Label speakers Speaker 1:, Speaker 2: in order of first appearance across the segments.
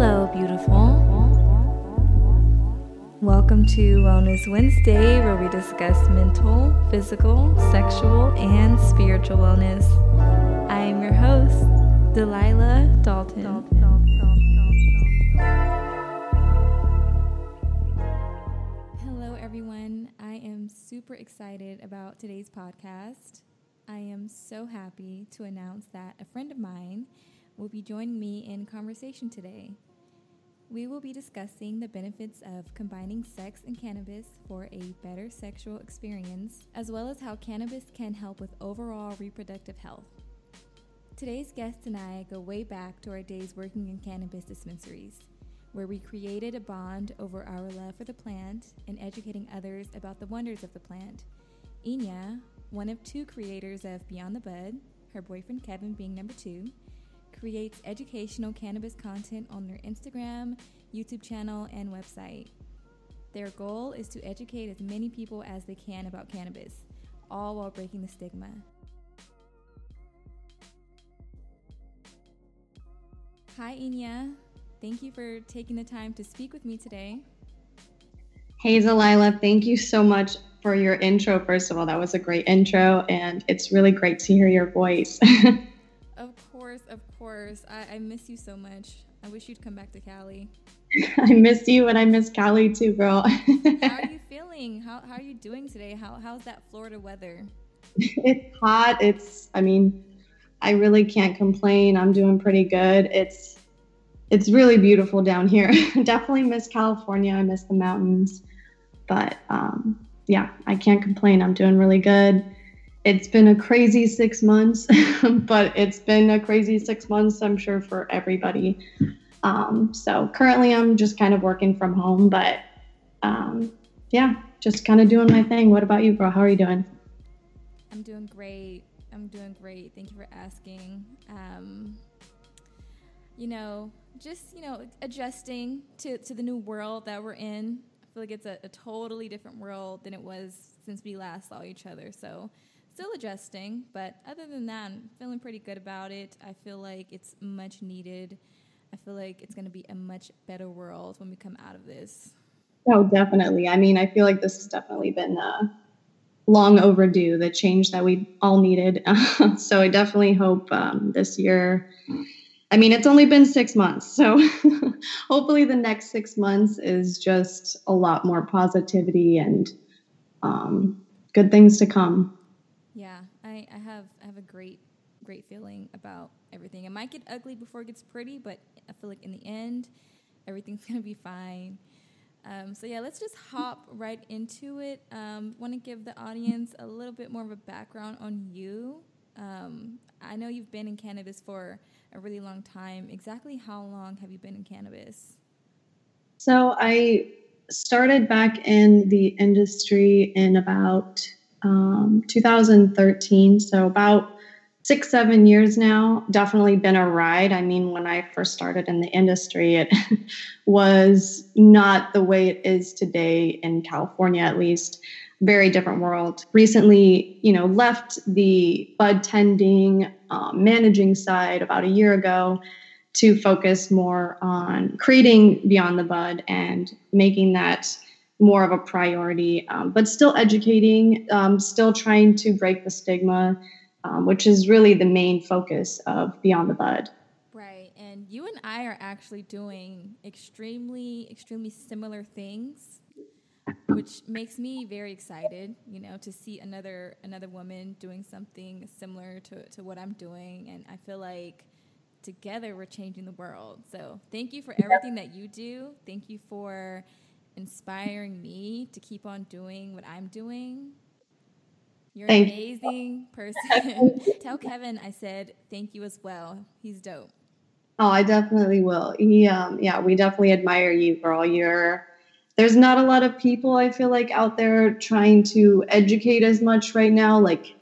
Speaker 1: Hello, beautiful. Welcome to Wellness Wednesday, where we discuss mental, physical, sexual, and spiritual wellness. I am your host, Delilah Dalton. Hello, everyone. I am super excited about today's podcast. I am so happy to announce that a friend of mine will be joining me in conversation today. We will be discussing the benefits of combining sex and cannabis for a better sexual experience, as well as how cannabis can help with overall reproductive health. Today's guest and I go way back to our days working in cannabis dispensaries, where we created a bond over our love for the plant and educating others about the wonders of the plant. Enya, one of two creators of Beyond the Bud, her boyfriend Kevin being number two, creates educational cannabis content on their Instagram, YouTube channel, and website. Their goal is to educate as many people as they can about cannabis, all while breaking the stigma. Hi, Enya. Thank you for taking the time to speak with me today.
Speaker 2: Hey, Delilah. Thank you so much for your intro. First of all, that was a great intro, and it's really great to hear your voice.
Speaker 1: of course, of course. I, I miss you so much. I wish you'd come back to Cali.
Speaker 2: I miss you, and I miss Cali too, girl.
Speaker 1: how are you feeling? How, how are you doing today? How, how's that Florida weather?
Speaker 2: It's hot. It's, I mean, I really can't complain. I'm doing pretty good. It's, it's really beautiful down here. Definitely miss California. I miss the mountains, but um, yeah, I can't complain. I'm doing really good. It's been a crazy six months, but it's been a crazy six months, I'm sure, for everybody. Um, so currently, I'm just kind of working from home, but um, yeah, just kind of doing my thing. What about you, bro? How are you doing?
Speaker 1: I'm doing great. I'm doing great. Thank you for asking. Um, you know, just you know, adjusting to to the new world that we're in I feel like it's a, a totally different world than it was since we last saw each other. So still adjusting, but other than that, I'm feeling pretty good about it. I feel like it's much needed. I feel like it's going to be a much better world when we come out of this.
Speaker 2: Oh, definitely. I mean, I feel like this has definitely been uh, long overdue, the change that we all needed. so I definitely hope um, this year I mean, it's only been six months. So hopefully the next six months is just a lot more positivity and um, good things to come.
Speaker 1: I, I have I have a great great feeling about everything. It might get ugly before it gets pretty, but I feel like in the end, everything's gonna be fine. Um, so yeah, let's just hop right into it. Um, Want to give the audience a little bit more of a background on you. Um, I know you've been in cannabis for a really long time. Exactly how long have you been in cannabis?
Speaker 2: So I started back in the industry in about um, 2013. So about six, seven years now. Definitely been a ride. I mean, when I first started in the industry, it was not the way it is today in California, at least very different world. Recently, you know, left the bud tending, um, managing side about a year ago to focus more on creating Beyond the Bud and making that more of a priority, um, but still educating, um, still trying to break the stigma, um, which is really the main focus of Beyond the Bud.
Speaker 1: Right. And you and I are actually doing extremely, extremely similar things which makes me very excited, you know, to see another another woman doing something similar to, to what I'm doing. And I feel like together we're changing the world. So thank you for everything that you do. Thank you for inspiring me to keep on doing what I'm doing. You're an amazing person. Tell Kevin I said thank you as well. He's dope.
Speaker 2: Oh, I definitely will. He, um, yeah, we definitely admire you, girl. You're there's not a lot of people I feel like out there trying to educate as much right now. Like,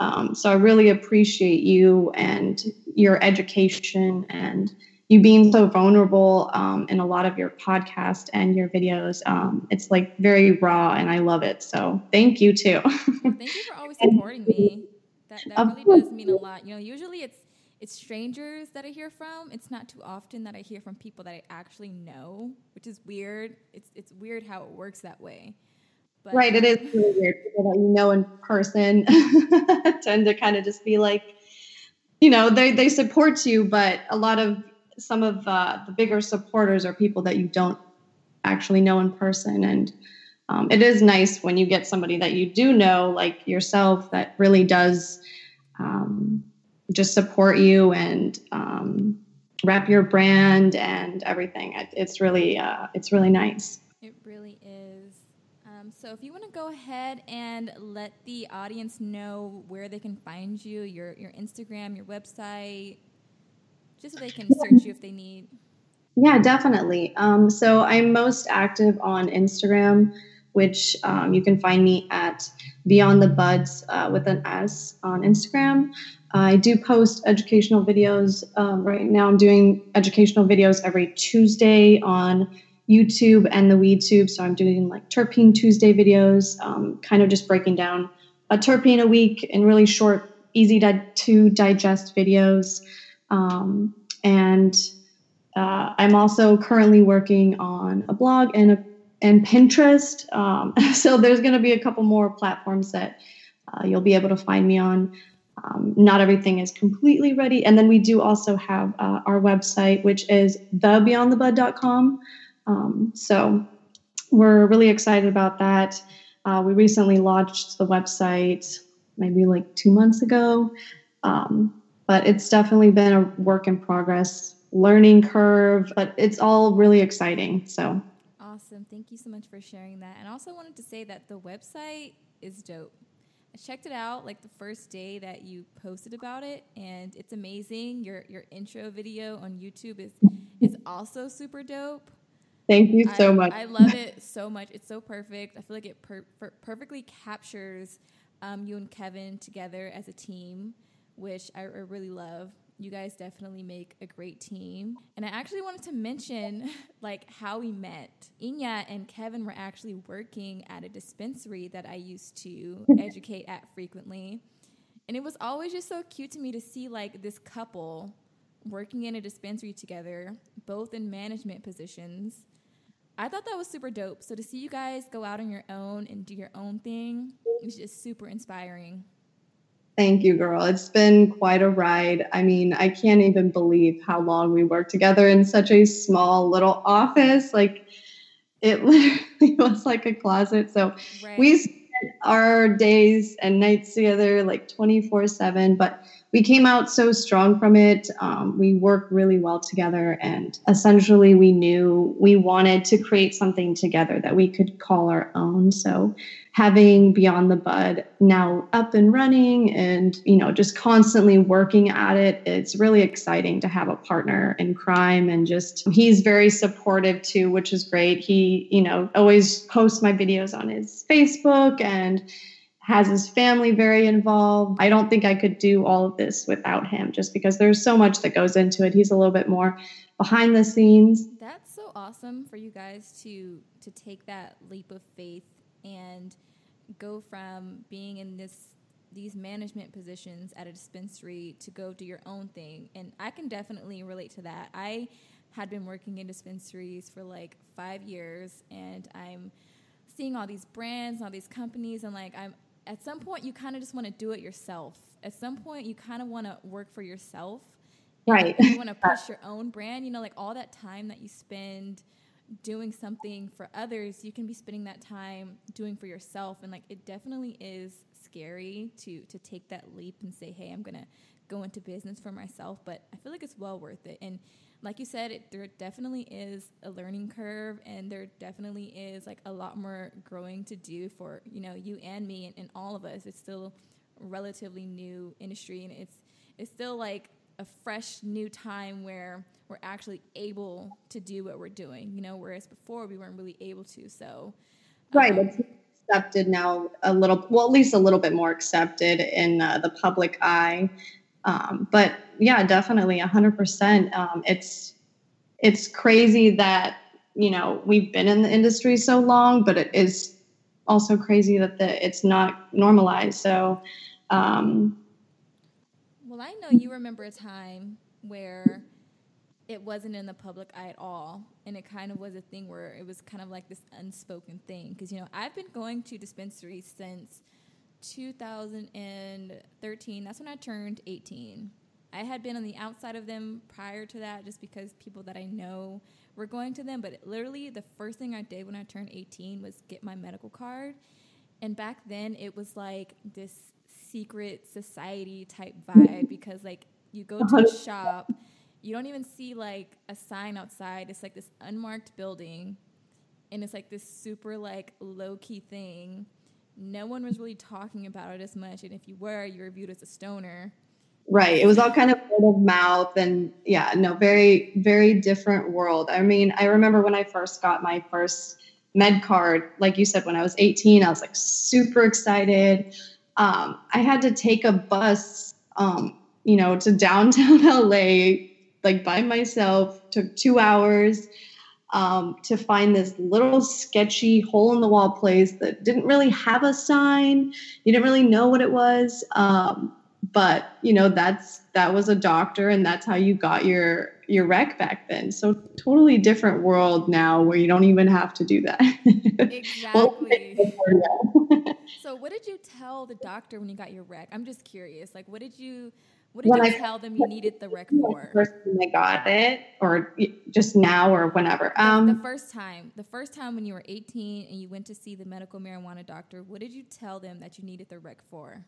Speaker 2: um, so I really appreciate you and your education and you being so vulnerable um, in a lot of your podcast and your videos. Um, it's like very raw and I love it. So thank you too.
Speaker 1: thank you for always supporting me. That, that really does mean a lot. You know, usually it's it's strangers that I hear from. It's not too often that I hear from people that I actually know, which is weird. It's it's weird how it works that way.
Speaker 2: But, right, it is really weird. People that you know in person tend to kind of just be like, you know, they they support you, but a lot of some of uh, the bigger supporters are people that you don't actually know in person, and um, it is nice when you get somebody that you do know, like yourself, that really does. Um, just support you and um, wrap your brand and everything. It, it's really uh, it's really nice.
Speaker 1: It really is. Um, so if you want to go ahead and let the audience know where they can find you, your your Instagram, your website, just so they can search you if they need.
Speaker 2: Yeah, definitely. Um, so I'm most active on Instagram, which um, you can find me at Beyond the Buds uh, with an S on Instagram. I do post educational videos. Um, right now, I'm doing educational videos every Tuesday on YouTube and the WeedTube. So I'm doing like Terpene Tuesday videos, um, kind of just breaking down a terpene a week in really short, easy to, to digest videos. Um, and uh, I'm also currently working on a blog and a, and Pinterest. Um, so there's going to be a couple more platforms that uh, you'll be able to find me on. Um, not everything is completely ready. And then we do also have uh, our website, which is thebeyondthebud.com. Um, so we're really excited about that. Uh, we recently launched the website maybe like two months ago, um, but it's definitely been a work in progress, learning curve, but it's all really exciting. So
Speaker 1: awesome. Thank you so much for sharing that. And I also wanted to say that the website is dope. I checked it out like the first day that you posted about it, and it's amazing. Your your intro video on YouTube is is also super dope.
Speaker 2: Thank you so
Speaker 1: I,
Speaker 2: much.
Speaker 1: I love it so much. It's so perfect. I feel like it per- per- perfectly captures um, you and Kevin together as a team, which I, really love you guys definitely make a great team. And I actually wanted to mention like how we met. Enya and Kevin were actually working at a dispensary that I used to educate at frequently. And it was always just so cute to me to see like this couple working in a dispensary together, both in management positions. I thought that was super dope. So to see you guys go out on your own and do your own thing was just super inspiring.
Speaker 2: Thank you, girl. It's been quite a ride. I mean, I can't even believe how long we worked together in such a small little office. Like, it literally was like a closet. So right. we spent our days and nights together like 24 7. But we came out so strong from it. Um, we worked really well together, and essentially, we knew we wanted to create something together that we could call our own. So, having Beyond the Bud now up and running and, you know, just constantly working at it, it's really exciting to have a partner in crime. And just he's very supportive too, which is great. He, you know, always posts my videos on his Facebook and has his family very involved. I don't think I could do all of this without him just because there's so much that goes into it. He's a little bit more behind the scenes.
Speaker 1: That's so awesome for you guys to to take that leap of faith and go from being in this these management positions at a dispensary to go do your own thing. And I can definitely relate to that. I had been working in dispensaries for like 5 years and I'm seeing all these brands, all these companies and like I'm at some point you kind of just want to do it yourself. At some point you kind of want to work for yourself.
Speaker 2: Right.
Speaker 1: You want to push your own brand, you know, like all that time that you spend doing something for others, you can be spending that time doing for yourself and like it definitely is scary to to take that leap and say, "Hey, I'm going to go into business for myself," but I feel like it's well worth it. And like you said, it, there definitely is a learning curve, and there definitely is like a lot more growing to do for you know you and me and, and all of us. It's still a relatively new industry, and it's it's still like a fresh new time where we're actually able to do what we're doing. You know, whereas before we weren't really able to. So
Speaker 2: right, um, it's accepted now a little, well, at least a little bit more accepted in uh, the public eye. Um, but yeah, definitely, hundred um, percent. It's it's crazy that you know we've been in the industry so long, but it is also crazy that the it's not normalized. So. Um,
Speaker 1: Well, I know you remember a time where it wasn't in the public eye at all. And it kind of was a thing where it was kind of like this unspoken thing. Because, you know, I've been going to dispensaries since 2013. That's when I turned 18. I had been on the outside of them prior to that just because people that I know were going to them. But literally, the first thing I did when I turned 18 was get my medical card. And back then, it was like this secret society type vibe because, like, you go to a uh-huh. shop you don't even see like a sign outside. It's like this unmarked building, and it's like this super like low key thing. No one was really talking about it as much, and if you were, you were viewed as a stoner.
Speaker 2: Right. It was all kind of word of mouth, and yeah, no, very very different world. I mean, I remember when I first got my first med card, like you said, when I was 18, I was like super excited. Um, I had to take a bus, um, you know, to downtown LA like by myself, took two hours um, to find this little sketchy hole in the wall place that didn't really have a sign. You didn't really know what it was. Um, but you know, that's that was a doctor and that's how you got your your rec back then. So totally different world now where you don't even have to do that.
Speaker 1: Exactly. so what did you tell the doctor when you got your rec? I'm just curious. Like what did you what did when you I, tell them you needed the rec for?
Speaker 2: The first time I got it, or just now, or whenever.
Speaker 1: Um, the first time, the first time when you were 18 and you went to see the medical marijuana doctor, what did you tell them that you needed the rec for?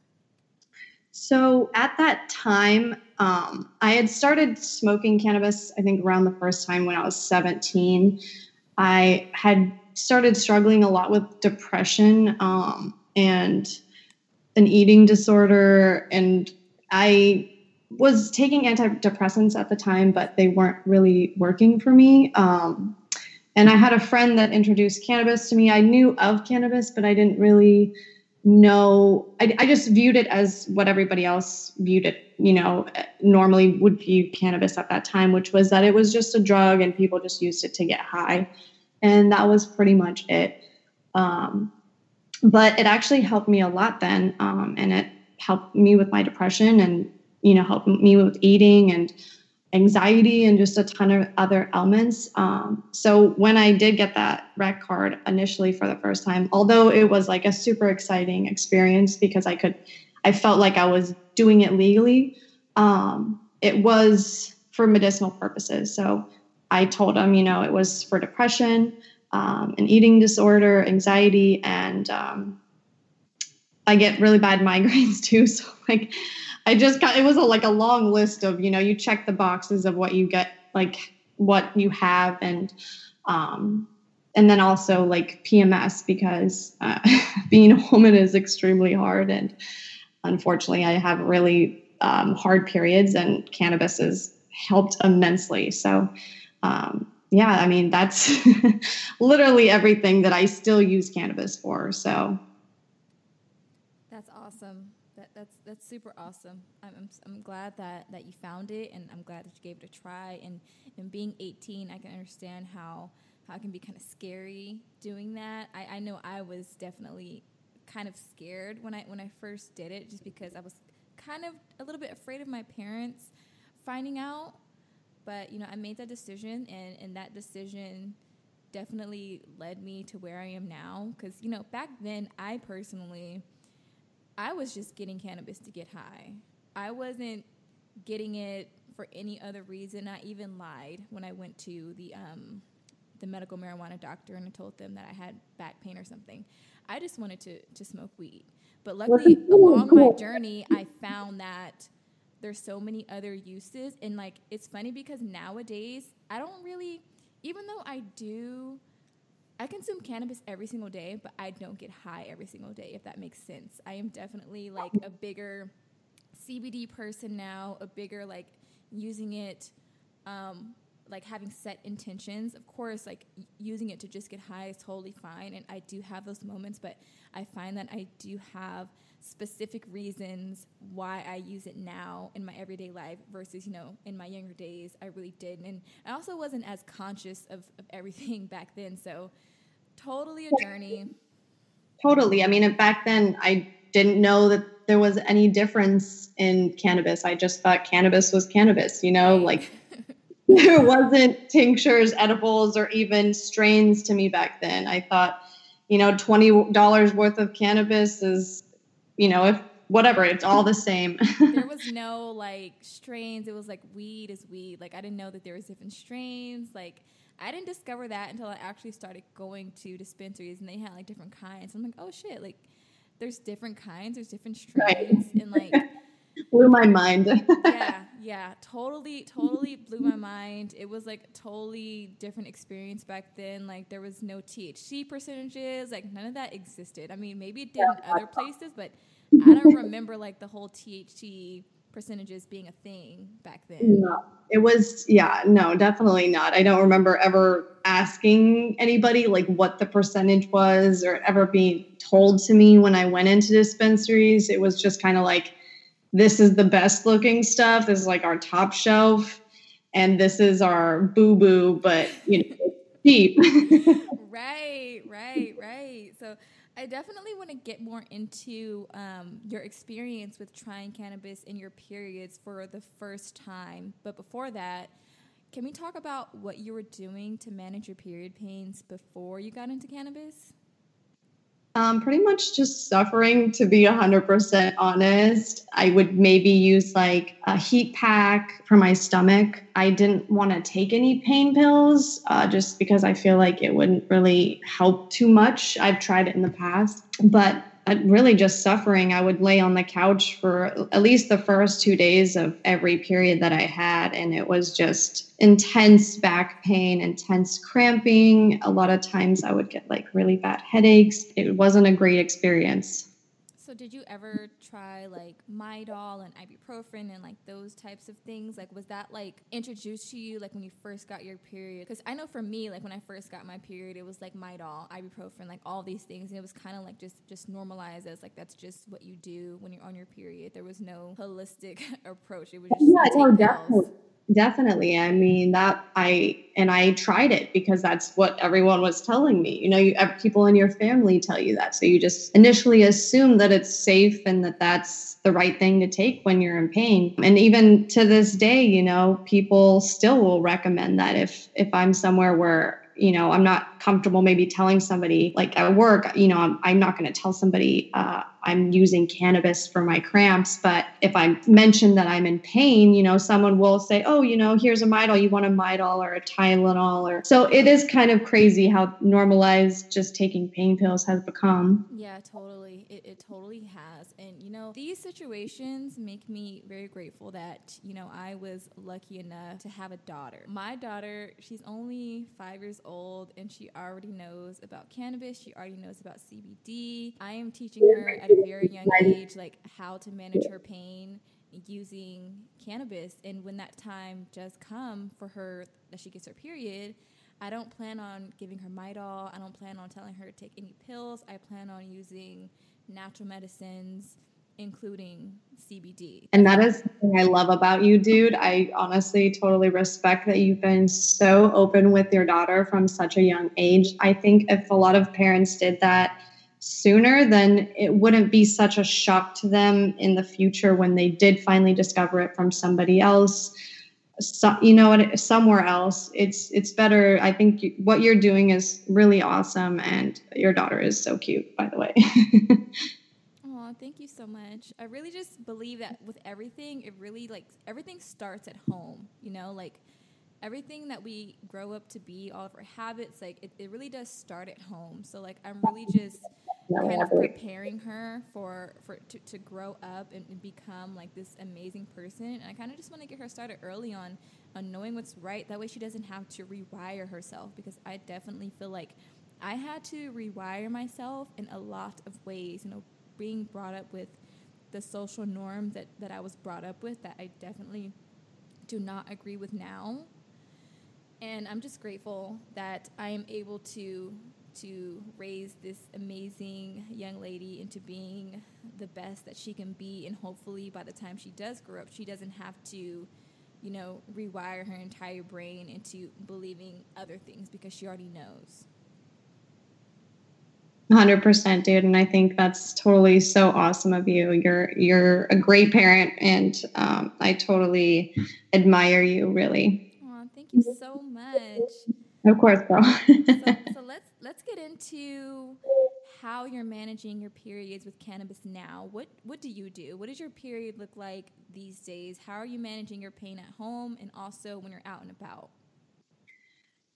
Speaker 2: So at that time, um, I had started smoking cannabis. I think around the first time when I was 17, I had started struggling a lot with depression um, and an eating disorder, and I was taking antidepressants at the time, but they weren't really working for me. Um, and I had a friend that introduced cannabis to me. I knew of cannabis, but I didn't really know. I, I just viewed it as what everybody else viewed it, you know, normally would view cannabis at that time, which was that it was just a drug and people just used it to get high. And that was pretty much it. Um, but it actually helped me a lot then. Um, and it helped me with my depression and you know, help me with eating and anxiety and just a ton of other elements. Um, so when I did get that rec card initially for the first time, although it was like a super exciting experience because I could, I felt like I was doing it legally. Um, it was for medicinal purposes. So I told them, you know, it was for depression, um, an eating disorder, anxiety, and um, I get really bad migraines too. So like I just got it was a, like a long list of you know you check the boxes of what you get like what you have and um and then also like PMS because uh, being a woman is extremely hard and unfortunately I have really um, hard periods and cannabis has helped immensely. So um, yeah I mean that's literally everything that I still use cannabis for so.
Speaker 1: That's awesome that's that's super awesome. I'm, I'm, I'm glad that that you found it, and I'm glad that you gave it a try. And and being 18, I can understand how how it can be kind of scary doing that. I, I know I was definitely kind of scared when I when I first did it, just because I was kind of a little bit afraid of my parents finding out. But you know, I made that decision, and and that decision definitely led me to where I am now. Because you know, back then, I personally I was just getting cannabis to get high. I wasn't getting it for any other reason. I even lied when I went to the um, the medical marijuana doctor and I told them that I had back pain or something. I just wanted to to smoke weed. But luckily, along my journey, I found that there's so many other uses, and like it's funny because nowadays I don't really, even though I do I consume cannabis every single day, but I don't get high every single day, if that makes sense. I am definitely like a bigger CBD person now, a bigger like using it, um, like having set intentions. Of course, like using it to just get high is totally fine, and I do have those moments, but I find that I do have specific reasons why I use it now in my everyday life versus, you know, in my younger days, I really didn't. And I also wasn't as conscious of, of everything back then. So, totally a journey.
Speaker 2: Totally. I mean, back then, I didn't know that there was any difference in cannabis. I just thought cannabis was cannabis, you know, like there wasn't tinctures, edibles, or even strains to me back then. I thought, you know, $20 worth of cannabis is, you know, if whatever, it's all the same.
Speaker 1: there was no like strains. It was like weed is weed. Like I didn't know that there was different strains. Like I didn't discover that until I actually started going to dispensaries and they had like different kinds. I'm like, oh shit, like there's different kinds, there's different strains, right. and like
Speaker 2: blew my mind.
Speaker 1: yeah, yeah, totally, totally blew my mind. It was like a totally different experience back then. Like there was no THC percentages, like none of that existed. I mean, maybe it did in other places, but I don't remember like the whole THC percentages being a thing back then.
Speaker 2: No, it was, yeah, no, definitely not. I don't remember ever asking anybody like what the percentage was or ever being told to me when I went into dispensaries. It was just kind of like, this is the best looking stuff. This is like our top shelf. And this is our boo boo, but you know, cheap.
Speaker 1: right, right, right. So I definitely want to get more into um, your experience with trying cannabis in your periods for the first time. But before that, can we talk about what you were doing to manage your period pains before you got into cannabis?
Speaker 2: Um, pretty much just suffering, to be 100% honest. I would maybe use like a heat pack for my stomach. I didn't want to take any pain pills uh, just because I feel like it wouldn't really help too much. I've tried it in the past, but really just suffering. I would lay on the couch for at least the first two days of every period that I had. And it was just intense back pain, intense cramping. A lot of times I would get like really bad headaches. It wasn't a great experience.
Speaker 1: So, did you ever try like Midol and ibuprofen and like those types of things? Like, was that like introduced to you like when you first got your period? Because I know for me, like when I first got my period, it was like Midol, ibuprofen, like all these things, and it was kind of like just just normalized as like that's just what you do when you're on your period. There was no holistic approach. It was just yeah, no, definitely.
Speaker 2: Definitely. I mean, that I, and I tried it because that's what everyone was telling me. You know, you have people in your family tell you that. So you just initially assume that it's safe and that that's the right thing to take when you're in pain. And even to this day, you know, people still will recommend that if, if I'm somewhere where you know i'm not comfortable maybe telling somebody like at work you know i'm, I'm not going to tell somebody uh, i'm using cannabis for my cramps but if i mention that i'm in pain you know someone will say oh you know here's a midol you want a midol or a tylenol or so it is kind of crazy how normalized just taking pain pills has become.
Speaker 1: Yeah totally. It, it totally has. And you know these situations make me very grateful that you know i was lucky enough to have a daughter. My daughter she's only five years old and she already knows about cannabis. She already knows about CBD. I am teaching her at a very young age, like how to manage her pain using cannabis. And when that time does come for her that she gets her period, I don't plan on giving her Midol. I don't plan on telling her to take any pills. I plan on using natural medicines including CBD.
Speaker 2: And that is something I love about you, dude. I honestly totally respect that you've been so open with your daughter from such a young age. I think if a lot of parents did that sooner, then it wouldn't be such a shock to them in the future when they did finally discover it from somebody else. So, you know, somewhere else. It's it's better. I think you, what you're doing is really awesome, and your daughter is so cute, by the way.
Speaker 1: thank you so much. I really just believe that with everything, it really like everything starts at home, you know, like everything that we grow up to be, all of our habits, like it, it really does start at home. So like I'm really just kind of preparing her for for to, to grow up and, and become like this amazing person. And I kind of just want to get her started early on on knowing what's right. That way she doesn't have to rewire herself because I definitely feel like I had to rewire myself in a lot of ways, you know, being brought up with the social norm that, that I was brought up with that I definitely do not agree with now. And I'm just grateful that I am able to to raise this amazing young lady into being the best that she can be and hopefully by the time she does grow up she doesn't have to you know rewire her entire brain into believing other things because she already knows
Speaker 2: 100% dude and i think that's totally so awesome of you you're you're a great parent and um, i totally admire you really
Speaker 1: oh, thank you so much
Speaker 2: of course girl
Speaker 1: so, so let's let's get into how you're managing your periods with cannabis now. What what do you do? What does your period look like these days? How are you managing your pain at home and also when you're out and about?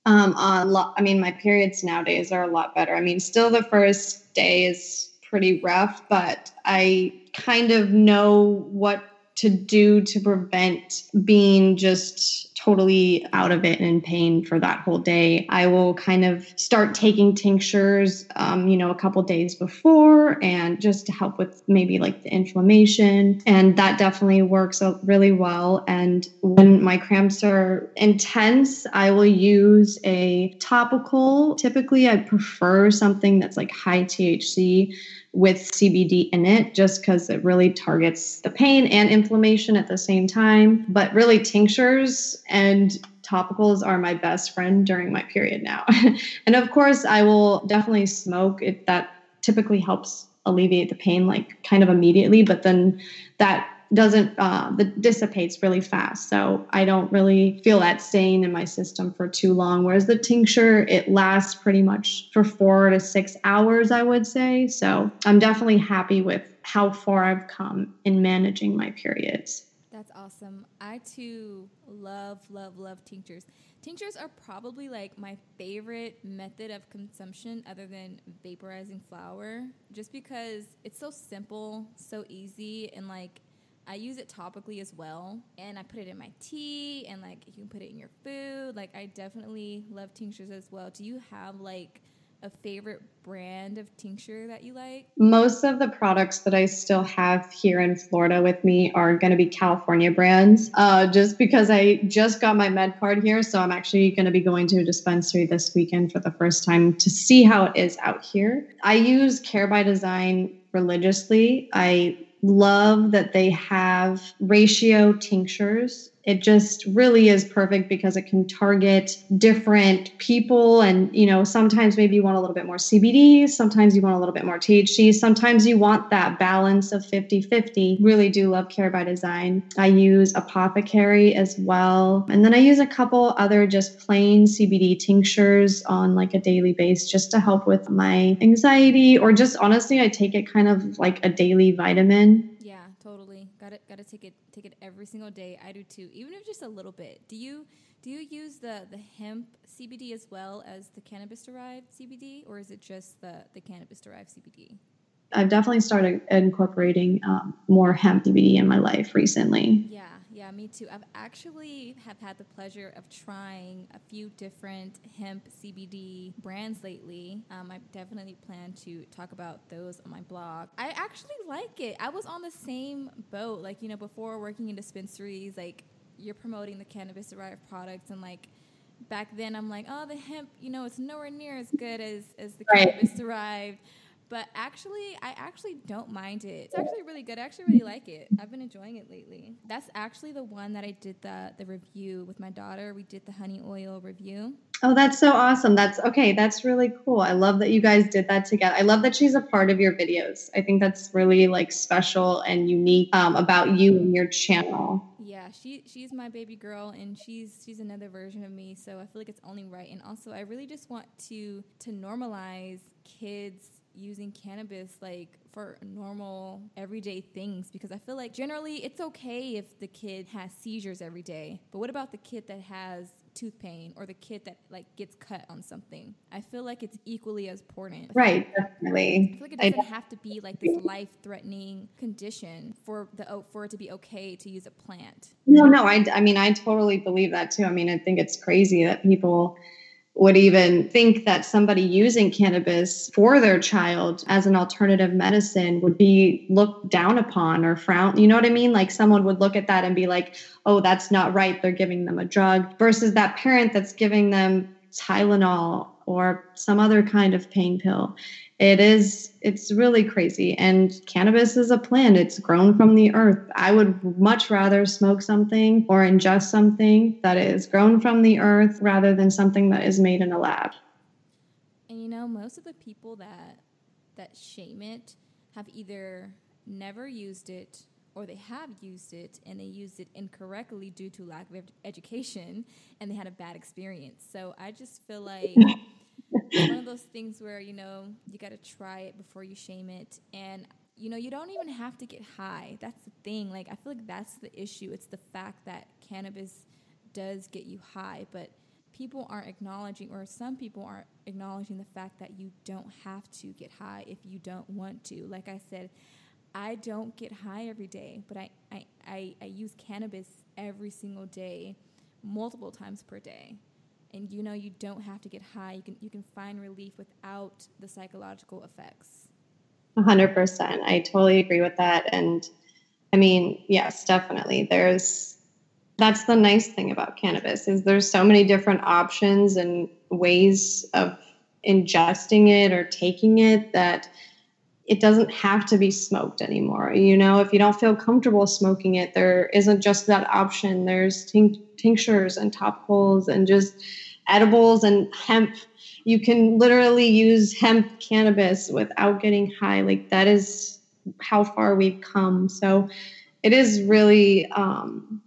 Speaker 2: Um, a lot, I mean, my periods nowadays are a lot better. I mean, still the first day is pretty rough, but I kind of know what to do to prevent being just totally out of it and in pain for that whole day. I will kind of start taking tinctures, um, you know, a couple days before and just to help with maybe like the inflammation. And that definitely works out really well. And when my cramps are intense, I will use a topical. Typically, I prefer something that's like high THC with CBD in it just because it really targets the pain and inflammation at the same time. But really, tinctures and topicals are my best friend during my period now. and of course, I will definitely smoke if that typically helps alleviate the pain like kind of immediately, but then that doesn't uh, dissipates really fast. So i don't really feel that staying in my system for too long whereas the tincture it lasts pretty much for four to six hours i would say. So i'm definitely happy with how far i've come in managing my periods
Speaker 1: that's awesome i too love love love tinctures tinctures are probably like my favorite method of consumption other than vaporizing flower just because it's so simple so easy and like I use it topically as well, and I put it in my tea, and like you can put it in your food. Like I definitely love tinctures as well. Do you have like a favorite brand of tincture that you like?
Speaker 2: Most of the products that I still have here in Florida with me are going to be California brands, uh, just because I just got my med card here. So I'm actually going to be going to a dispensary this weekend for the first time to see how it is out here. I use Care by Design religiously. I love that they have ratio tinctures it just really is perfect because it can target different people. And you know sometimes maybe you want a little bit more cbd sometimes you want a little bit more thc sometimes you want that balance of 50-50 really do love care by design. I use apothecary as well. And then i use a couple other just plain cbd tinctures on like a daily base just to help with my anxiety or just honestly i take it kind of like a daily vitamin
Speaker 1: Gotta gotta take it take it every single day. I do too, even if just a little bit. Do you do you use the the hemp CBD as well as the cannabis derived CBD, or is it just the the cannabis derived CBD?
Speaker 2: I've definitely started incorporating um, more hemp CBD in my life recently.
Speaker 1: Yeah, yeah, me too. I've actually have had the pleasure of trying a few different hemp CBD brands lately. Um, I definitely plan to talk about those on my blog. I actually like it. I was on the same boat, like you know, before working in dispensaries, like you're promoting the cannabis derived products and like back then I'm like, oh, the hemp, you know, it's nowhere near as good as as the right. cannabis derived. But actually, I actually don't mind it. It's actually really good. I actually really like it. I've been enjoying it lately. That's actually the one that I did the the review with my daughter. We did the honey oil review.
Speaker 2: Oh, that's so awesome. That's okay. That's really cool. I love that you guys did that together. I love that she's a part of your videos. I think that's really like special and unique um, about you and your channel.
Speaker 1: Yeah, she she's my baby girl and she's she's another version of me. So I feel like it's only right. And also I really just want to to normalize kids using cannabis like for normal everyday things because I feel like generally it's okay if the kid has seizures every day. But what about the kid that has tooth pain or the kid that like gets cut on something? I feel like it's equally as important.
Speaker 2: Right, definitely.
Speaker 1: I feel like it doesn't have to be like this life-threatening condition for the oh, for it to be okay to use a plant.
Speaker 2: No, no, I I mean I totally believe that too. I mean I think it's crazy that people would even think that somebody using cannabis for their child as an alternative medicine would be looked down upon or frowned. You know what I mean? Like someone would look at that and be like, oh, that's not right. They're giving them a drug versus that parent that's giving them Tylenol or some other kind of pain pill. It is it's really crazy. And cannabis is a plant. It's grown from the earth. I would much rather smoke something or ingest something that is grown from the earth rather than something that is made in a lab.
Speaker 1: And you know most of the people that that shame it have either never used it or they have used it and they used it incorrectly due to lack of ed- education and they had a bad experience. So I just feel like one of those things where, you know, you got to try it before you shame it. And, you know, you don't even have to get high. That's the thing. Like, I feel like that's the issue. It's the fact that cannabis does get you high, but people aren't acknowledging, or some people aren't acknowledging the fact that you don't have to get high if you don't want to. Like I said, I don't get high every day, but I, I, I, I use cannabis every single day, multiple times per day. And you know you don't have to get high. You can you can find relief without the psychological effects.
Speaker 2: 100%. I totally agree with that and I mean, yes, definitely. There's that's the nice thing about cannabis is there's so many different options and ways of ingesting it or taking it that it doesn't have to be smoked anymore. You know, if you don't feel comfortable smoking it, there isn't just that option. There's tink- tinctures and topicals and just edibles and hemp. You can literally use hemp cannabis without getting high. Like that is how far we've come. So it is really um,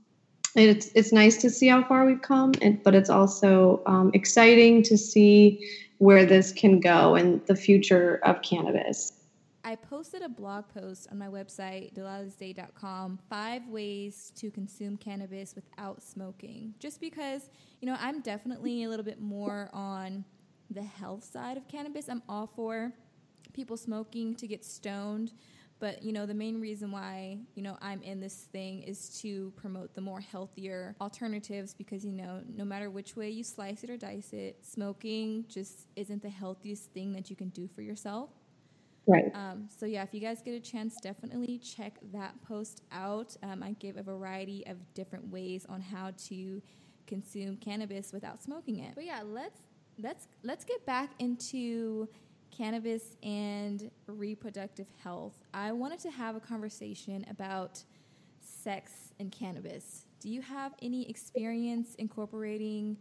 Speaker 2: it's it's nice to see how far we've come, and, but it's also um, exciting to see where this can go and the future of cannabis.
Speaker 1: I posted a blog post on my website, delilahsday.com, five ways to consume cannabis without smoking. Just because, you know, I'm definitely a little bit more on the health side of cannabis. I'm all for people smoking to get stoned. But, you know, the main reason why, you know, I'm in this thing is to promote the more healthier alternatives because, you know, no matter which way you slice it or dice it, smoking just isn't the healthiest thing that you can do for yourself.
Speaker 2: Right.
Speaker 1: Um, so yeah, if you guys get a chance, definitely check that post out. Um, I give a variety of different ways on how to consume cannabis without smoking it. But yeah, let's let's let's get back into cannabis and reproductive health. I wanted to have a conversation about sex and cannabis. Do you have any experience incorporating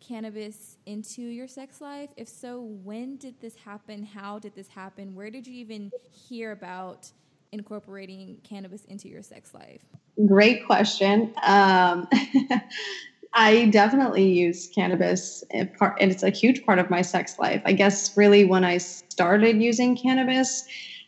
Speaker 1: cannabis into your sex life? If so, when did this happen? How did this happen? Where did you even hear about incorporating cannabis into your sex life?
Speaker 2: Great question. Um, I definitely use cannabis, and it's a huge part of my sex life. I guess really when I started using cannabis,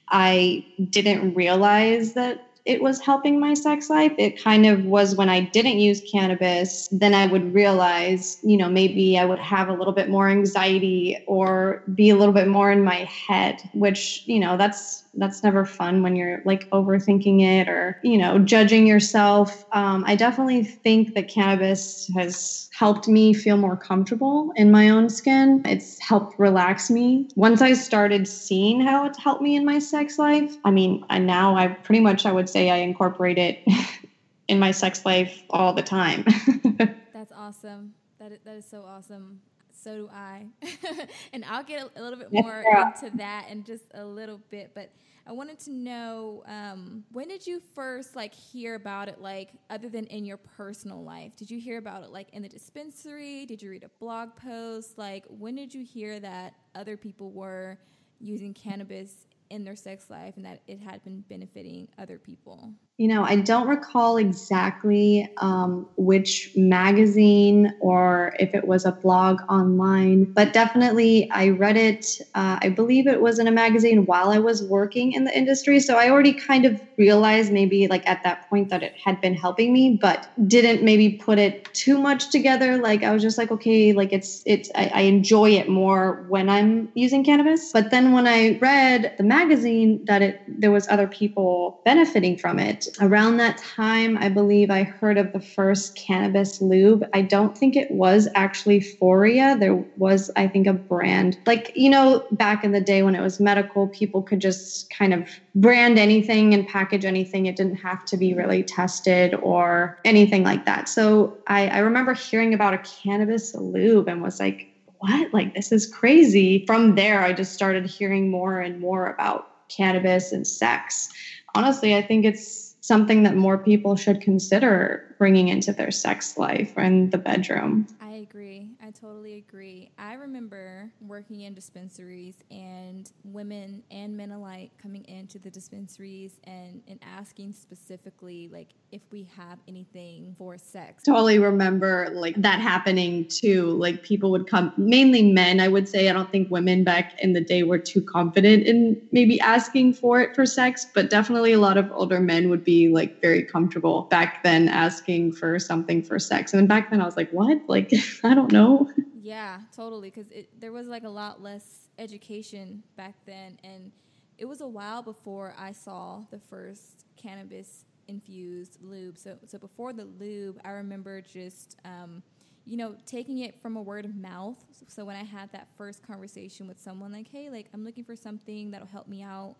Speaker 2: I didn't realize that it was helping my sex life. It kind of was when I didn't use cannabis, then I would realize, you know, maybe I would have a little bit more anxiety or be a little bit more in my head, which, you know, that's that's never fun when you're like overthinking it or you know judging yourself. Um, i definitely think that cannabis has helped me feel more comfortable in my own skin. It's helped relax me. Once i started seeing how it's helped me in my sex life i mean and now i pretty much i would say i incorporate it in my sex life all the time.
Speaker 1: That's awesome. That is, that is so awesome so do I. and I'll get a, a little bit more into that in just a little bit. But I wanted to know um, when did you first like hear about it? Like other than in your personal life, did you hear about it like in the dispensary? Did you read a blog post? Like when did you hear that other people were using cannabis in their sex life and that it had been benefiting other people?
Speaker 2: You know, I don't recall exactly um, which magazine or if it was a blog online, but definitely I read it. Uh, I believe it was in a magazine while I was working in the industry. So I already kind of realized maybe like at that point that it had been helping me, but didn't maybe put it too much together. Like I was just like, okay, like it's, it's, I, I enjoy it more when I'm using cannabis. But then when I read the magazine that it, there was other people benefiting from it, Around that time, I believe I heard of the first cannabis lube. I don't think it was actually Foria. There was, I think, a brand. Like, you know, back in the day when it was medical, people could just kind of brand anything and package anything. It didn't have to be really tested or anything like that. So I, I remember hearing about a cannabis lube and was like, what? Like, this is crazy. From there, I just started hearing more and more about cannabis and sex. Honestly, I think it's something that more people should consider bringing into their sex life and the bedroom.
Speaker 1: I agree. Totally agree. I remember working in dispensaries and women and men alike coming into the dispensaries and, and asking specifically, like, if we have anything for sex.
Speaker 2: Totally remember like that happening too. Like people would come, mainly men, I would say. I don't think women back in the day were too confident in maybe asking for it for sex, but definitely a lot of older men would be like very comfortable back then asking for something for sex. And then back then I was like, what? Like, I don't know.
Speaker 1: Yeah, totally. Because there was like a lot less education back then. And it was a while before I saw the first cannabis infused lube. So, so before the lube, I remember just, um, you know, taking it from a word of mouth. So, so when I had that first conversation with someone, like, hey, like, I'm looking for something that'll help me out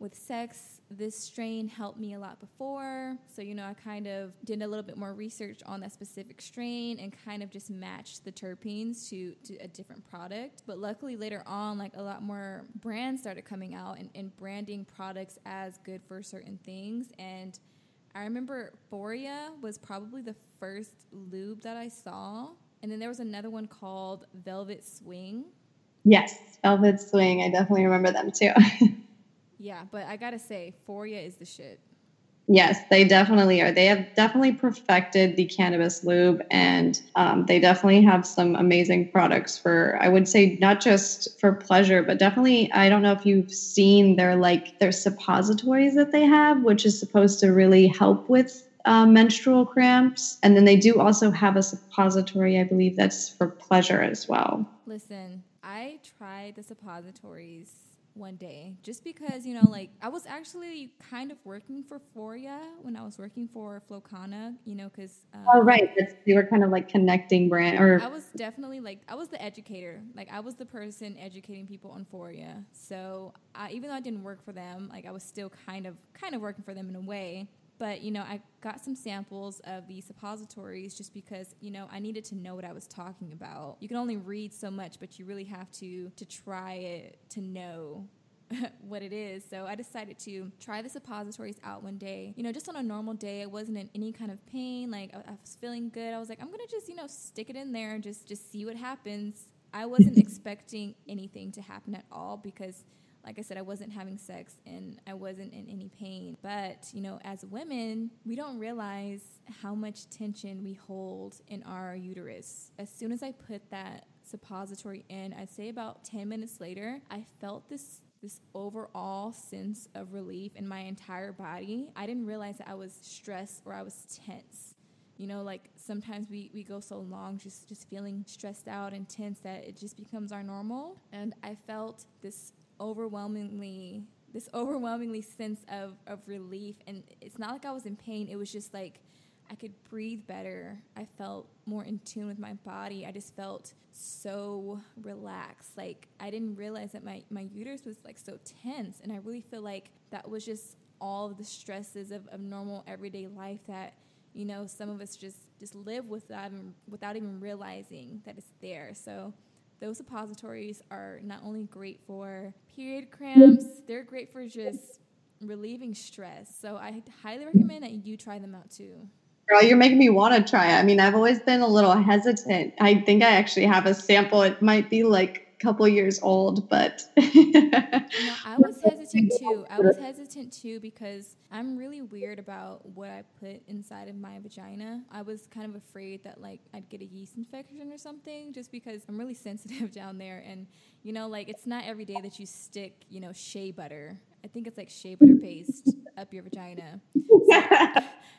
Speaker 1: with sex, this strain helped me a lot before. So, you know, I kind of did a little bit more research on that specific strain and kind of just matched the terpenes to, to a different product. But luckily, later on, like a lot more brands started coming out and, and branding products as good for certain things. And I remember Foria was probably the first lube that I saw. And then there was another one called Velvet Swing.
Speaker 2: Yes, Velvet Swing. I definitely remember them too.
Speaker 1: Yeah, but I gotta say, Foria is the shit.
Speaker 2: Yes, they definitely are. They have definitely perfected the cannabis lube, and um, they definitely have some amazing products for. I would say not just for pleasure, but definitely. I don't know if you've seen their like their suppositories that they have, which is supposed to really help with uh, menstrual cramps, and then they do also have a suppository, I believe, that's for pleasure as well.
Speaker 1: Listen, I tried the suppositories one day just because you know like i was actually kind of working for foria when i was working for flocana you know because
Speaker 2: um, oh right That's, you were kind of like connecting brand or
Speaker 1: i was definitely like i was the educator like i was the person educating people on foria. So I, even though i didn't work for them like i was still kind of kind of working for them in a way but you know i got some samples of the suppositories just because you know i needed to know what i was talking about you can only read so much but you really have to to try it to know what it is. So I decided to try the suppositories out one day. You know, just on a normal day, I wasn't in any kind of pain. Like I, I was feeling good. I was like, I'm gonna just you know stick it in there and just just see what happens. I wasn't expecting anything to happen at all because like I said, I wasn't having sex and I wasn't in any pain. But, you know, as women, we don't realize how much tension we hold in our uterus. As soon as I put that suppository in, I'd say about 10 minutes later, I felt this this overall sense of relief in my entire body. I didn't realize that I was stressed or I was tense. You know, like sometimes we, we go so long just, just feeling stressed out and tense that it just becomes our normal. And I felt this overwhelmingly this overwhelmingly sense of, of relief and it's not like I was in pain, it was just like I could breathe better. I felt more in tune with my body. I just felt so relaxed. Like I didn't realize that my, my uterus was like so tense. And I really feel like that was just all the stresses of, of normal everyday life that, you know, some of us just, just live without even, without even realizing that it's there. So those suppositories are not only great for period cramps, they're great for just relieving stress. So I highly recommend that you try them out too.
Speaker 2: Girl, you're making me want to try it. I mean, I've always been a little hesitant. I think I actually have a sample. It might be like couple years old, but
Speaker 1: no, I was hesitant too. I was hesitant too because I'm really weird about what I put inside of my vagina. I was kind of afraid that like I'd get a yeast infection or something just because I'm really sensitive down there and you know like it's not every day that you stick, you know, shea butter. I think it's like shea butter paste up your vagina. So,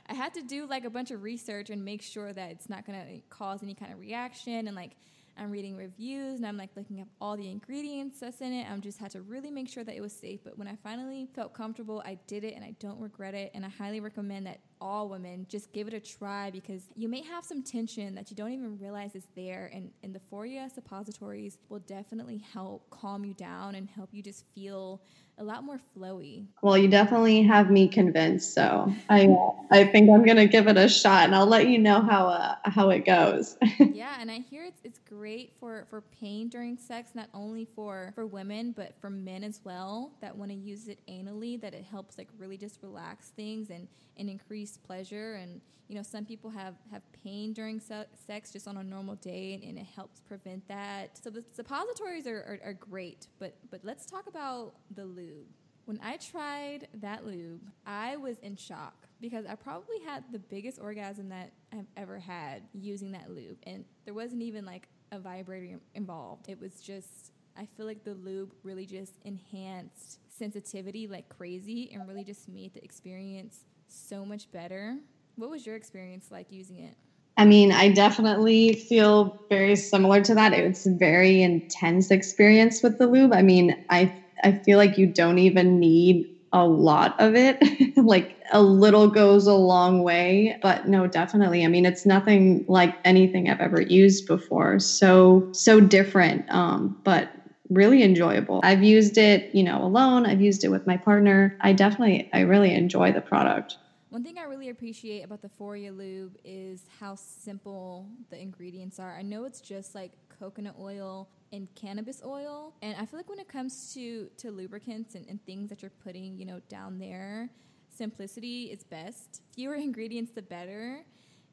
Speaker 1: I had to do like a bunch of research and make sure that it's not going to cause any kind of reaction and like I'm reading reviews and I'm like looking up all the ingredients that's in it. I'm just had to really make sure that it was safe. But when I finally felt comfortable, I did it and I don't regret it. And I highly recommend that all women just give it a try because you may have some tension that you don't even realize is there. And, and the Foria suppositories will definitely help calm you down and help you just feel a lot more flowy.
Speaker 2: Well, you definitely have me convinced. So I I think I'm gonna give it a shot, and I'll let you know how uh, how it goes.
Speaker 1: yeah, and I hear it's it's great for for pain during sex, not only for for women but for men as well that want to use it anally. That it helps like really just relax things and and increase increased pleasure and you know some people have have pain during se- sex just on a normal day and, and, it helps prevent that. So the suppositories are, are, are great but but let's talk about the lube. When i tried that lube i was in shock because i probably had the biggest orgasm that i've ever had using that lube and there wasn't even like a vibrator involved. It was just I feel like the lube really just enhanced sensitivity like crazy and really just made the experience so much better. What was your experience like using it?
Speaker 2: I mean, I definitely feel very similar to that. It's a very intense experience with the lube. I mean, I I feel like you don't even need a lot of it. like a little goes a long way, but no, definitely. I mean, it's nothing like anything I've ever used before. So so different, um, but really enjoyable. I've used it, you know, alone. I've used it with my partner. I definitely, I really enjoy the product.
Speaker 1: One thing I really appreciate about the Foria lube is how simple the ingredients are. I know it's just like coconut oil and cannabis oil, and I feel like when it comes to to lubricants and, and things that you're putting, you know, down there, simplicity is best. Fewer ingredients, the better.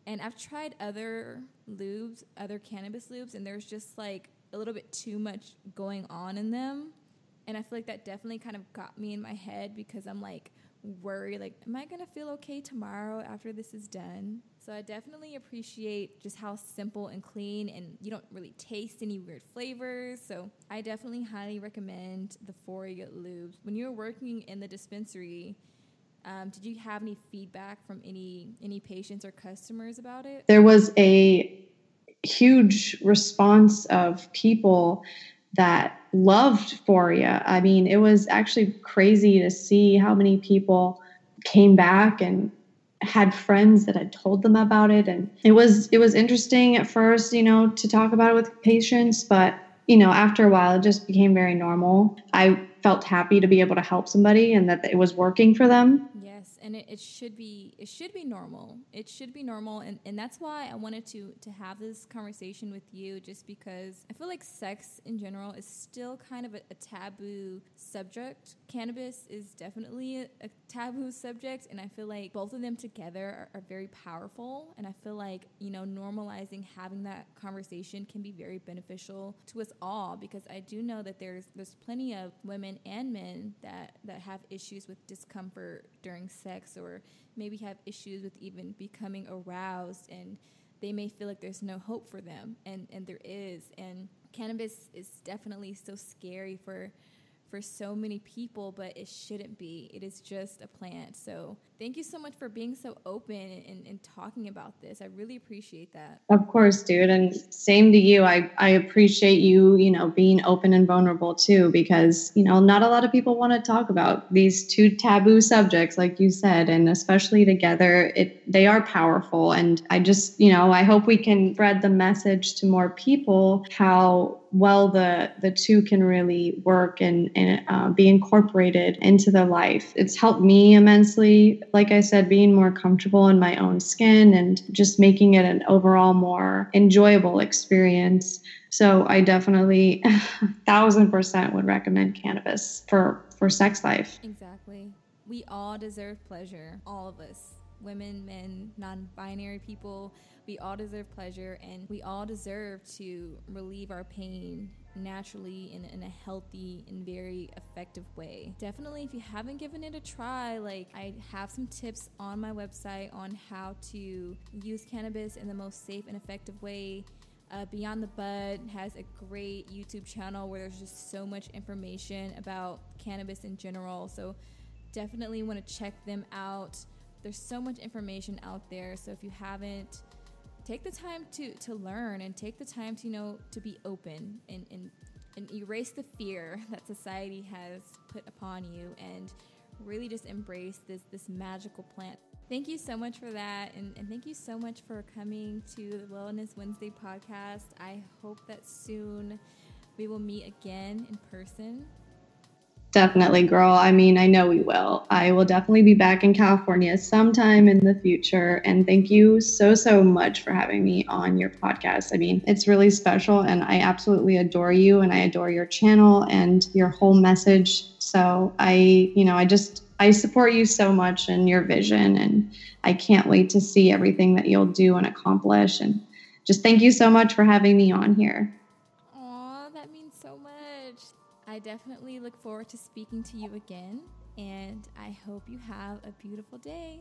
Speaker 1: And I've tried other lubes, other cannabis lubes, and there's just like a little bit too much going on in them. And I feel like that definitely kind of got me in my head because I'm like worried, like, am I gonna feel okay tomorrow after this is done? So I definitely appreciate just how simple and clean, and you don't really taste any weird flavors. So I definitely highly recommend the Foria lubes. When you were working in the dispensary, um, did you have any feedback from any any patients or customers about it?
Speaker 2: There was a huge response of people that loved Foria. I mean, it was actually crazy to see how many people came back and had friends that had told them about it. And it was it was interesting at first you know to talk about it with patients but you know after a while it just became very normal. I felt happy to be able to help somebody and that it was working for them
Speaker 1: and it, it should be it should be normal. It should be normal and, and that's why i wanted to to have this conversation with you just because i feel like sex in general is still kind of a, a taboo subject. Cannabis is definitely a, a, taboo subject and i feel like both of them together are, are very powerful and i feel like you know normalizing having that conversation can be very beneficial to us all because i do know that there's there's plenty of women and men that that have issues with discomfort during sex or maybe have issues with even becoming aroused and they may feel like there's no hope for them and and there is and cannabis is definitely so scary for for so many people, but it shouldn't be. It is just a plant. So thank you so much for being so open and, and, talking about this. I really appreciate that.
Speaker 2: Of course, dude. And same to you. I, I appreciate you, you know, being open and vulnerable too, because, you know, not a lot of people want to talk about these two taboo subjects, like you said, and especially together, it they are powerful. And I just, you know, I hope we can spread the message to more people how well the the two can really work and, and uh, be incorporated into their life. It's helped me immensely. Like I said, being more comfortable in my own skin and just making it an overall more enjoyable experience. So I definitely, thousand percent would recommend cannabis for for sex life.
Speaker 1: Exactly. We all deserve pleasure. All of us, women, men, non-binary people we all deserve pleasure and we all deserve to relieve our pain naturally in, in a healthy and very effective way. Definitely, if you haven't given it a try, like I have some tips on my website on how to use cannabis in the most safe and effective way. Uh, Beyond the Bud has a great YouTube channel where there's just so much information about cannabis in general. So definitely want to check them out. There's so much information out there. So if you haven't take the time to to learn and take the time to you know to be open and and, and erase the fear that society has put upon you and really just embrace this this magical plant. Thank you so much for that and, and thank you so much for coming to the wellness wednesday podcast. I hope that soon we will meet again in person
Speaker 2: Definitely, girl. I mean, I know we will. I will definitely be back in California sometime in the future. And thank you so, so much for having me on your podcast. I mean, it's really special, and I absolutely adore you, and I adore your channel and your whole message. So I, you know, I just, I support you so much and your vision, and I can't wait to see everything that you'll do and accomplish. And just thank you so much for having me on here.
Speaker 1: I definitely look forward to speaking to you again, and I hope you have a beautiful day.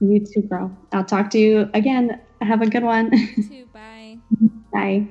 Speaker 2: You too, girl. I'll talk to you again. Have a good one.
Speaker 1: You too. Bye.
Speaker 2: Bye.